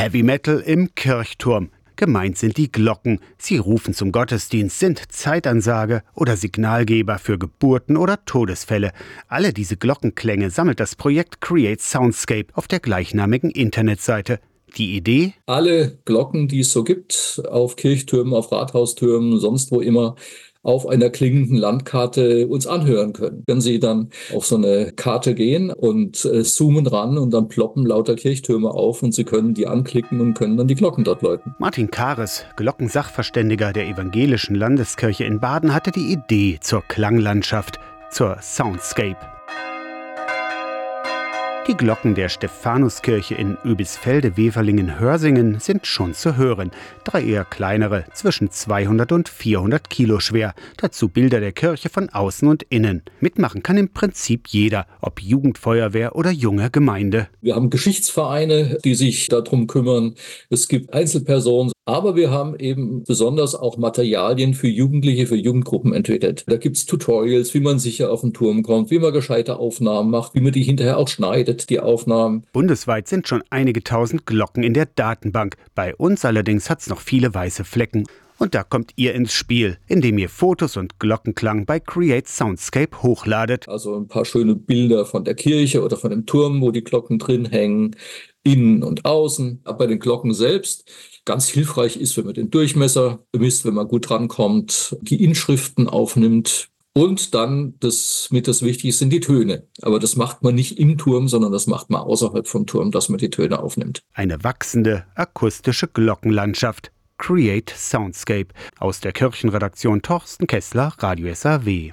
Heavy Metal im Kirchturm. Gemeint sind die Glocken. Sie rufen zum Gottesdienst, sind Zeitansage oder Signalgeber für Geburten oder Todesfälle. Alle diese Glockenklänge sammelt das Projekt Create Soundscape auf der gleichnamigen Internetseite. Die Idee? Alle Glocken, die es so gibt, auf Kirchtürmen, auf Rathaustürmen, sonst wo immer, auf einer klingenden Landkarte uns anhören können. Wenn Sie dann auf so eine Karte gehen und äh, zoomen ran und dann ploppen lauter Kirchtürme auf und Sie können die anklicken und können dann die Glocken dort läuten. Martin Kares, Glockensachverständiger der Evangelischen Landeskirche in Baden, hatte die Idee zur Klanglandschaft, zur Soundscape. Die Glocken der Stephanuskirche in Öbisfelde-Weverlingen-Hörsingen sind schon zu hören. Drei eher kleinere, zwischen 200 und 400 Kilo schwer. Dazu Bilder der Kirche von außen und innen. Mitmachen kann im Prinzip jeder, ob Jugendfeuerwehr oder junge Gemeinde. Wir haben Geschichtsvereine, die sich darum kümmern. Es gibt Einzelpersonen, aber wir haben eben besonders auch Materialien für Jugendliche, für Jugendgruppen entwickelt. Da gibt es Tutorials, wie man sicher auf den Turm kommt, wie man gescheite Aufnahmen macht, wie man die hinterher auch schneidet, die Aufnahmen. Bundesweit sind schon einige tausend Glocken in der Datenbank. Bei uns allerdings hat es noch viele weiße Flecken. Und da kommt ihr ins Spiel, indem ihr Fotos und Glockenklang bei Create Soundscape hochladet. Also ein paar schöne Bilder von der Kirche oder von dem Turm, wo die Glocken drin hängen, innen und außen. Aber bei den Glocken selbst ganz hilfreich ist, wenn man den Durchmesser bemisst, wenn man gut rankommt, die Inschriften aufnimmt. Und dann das mit das Wichtigste sind die Töne. Aber das macht man nicht im Turm, sondern das macht man außerhalb vom Turm, dass man die Töne aufnimmt. Eine wachsende akustische Glockenlandschaft. Create Soundscape aus der Kirchenredaktion Torsten Kessler, Radio SAW.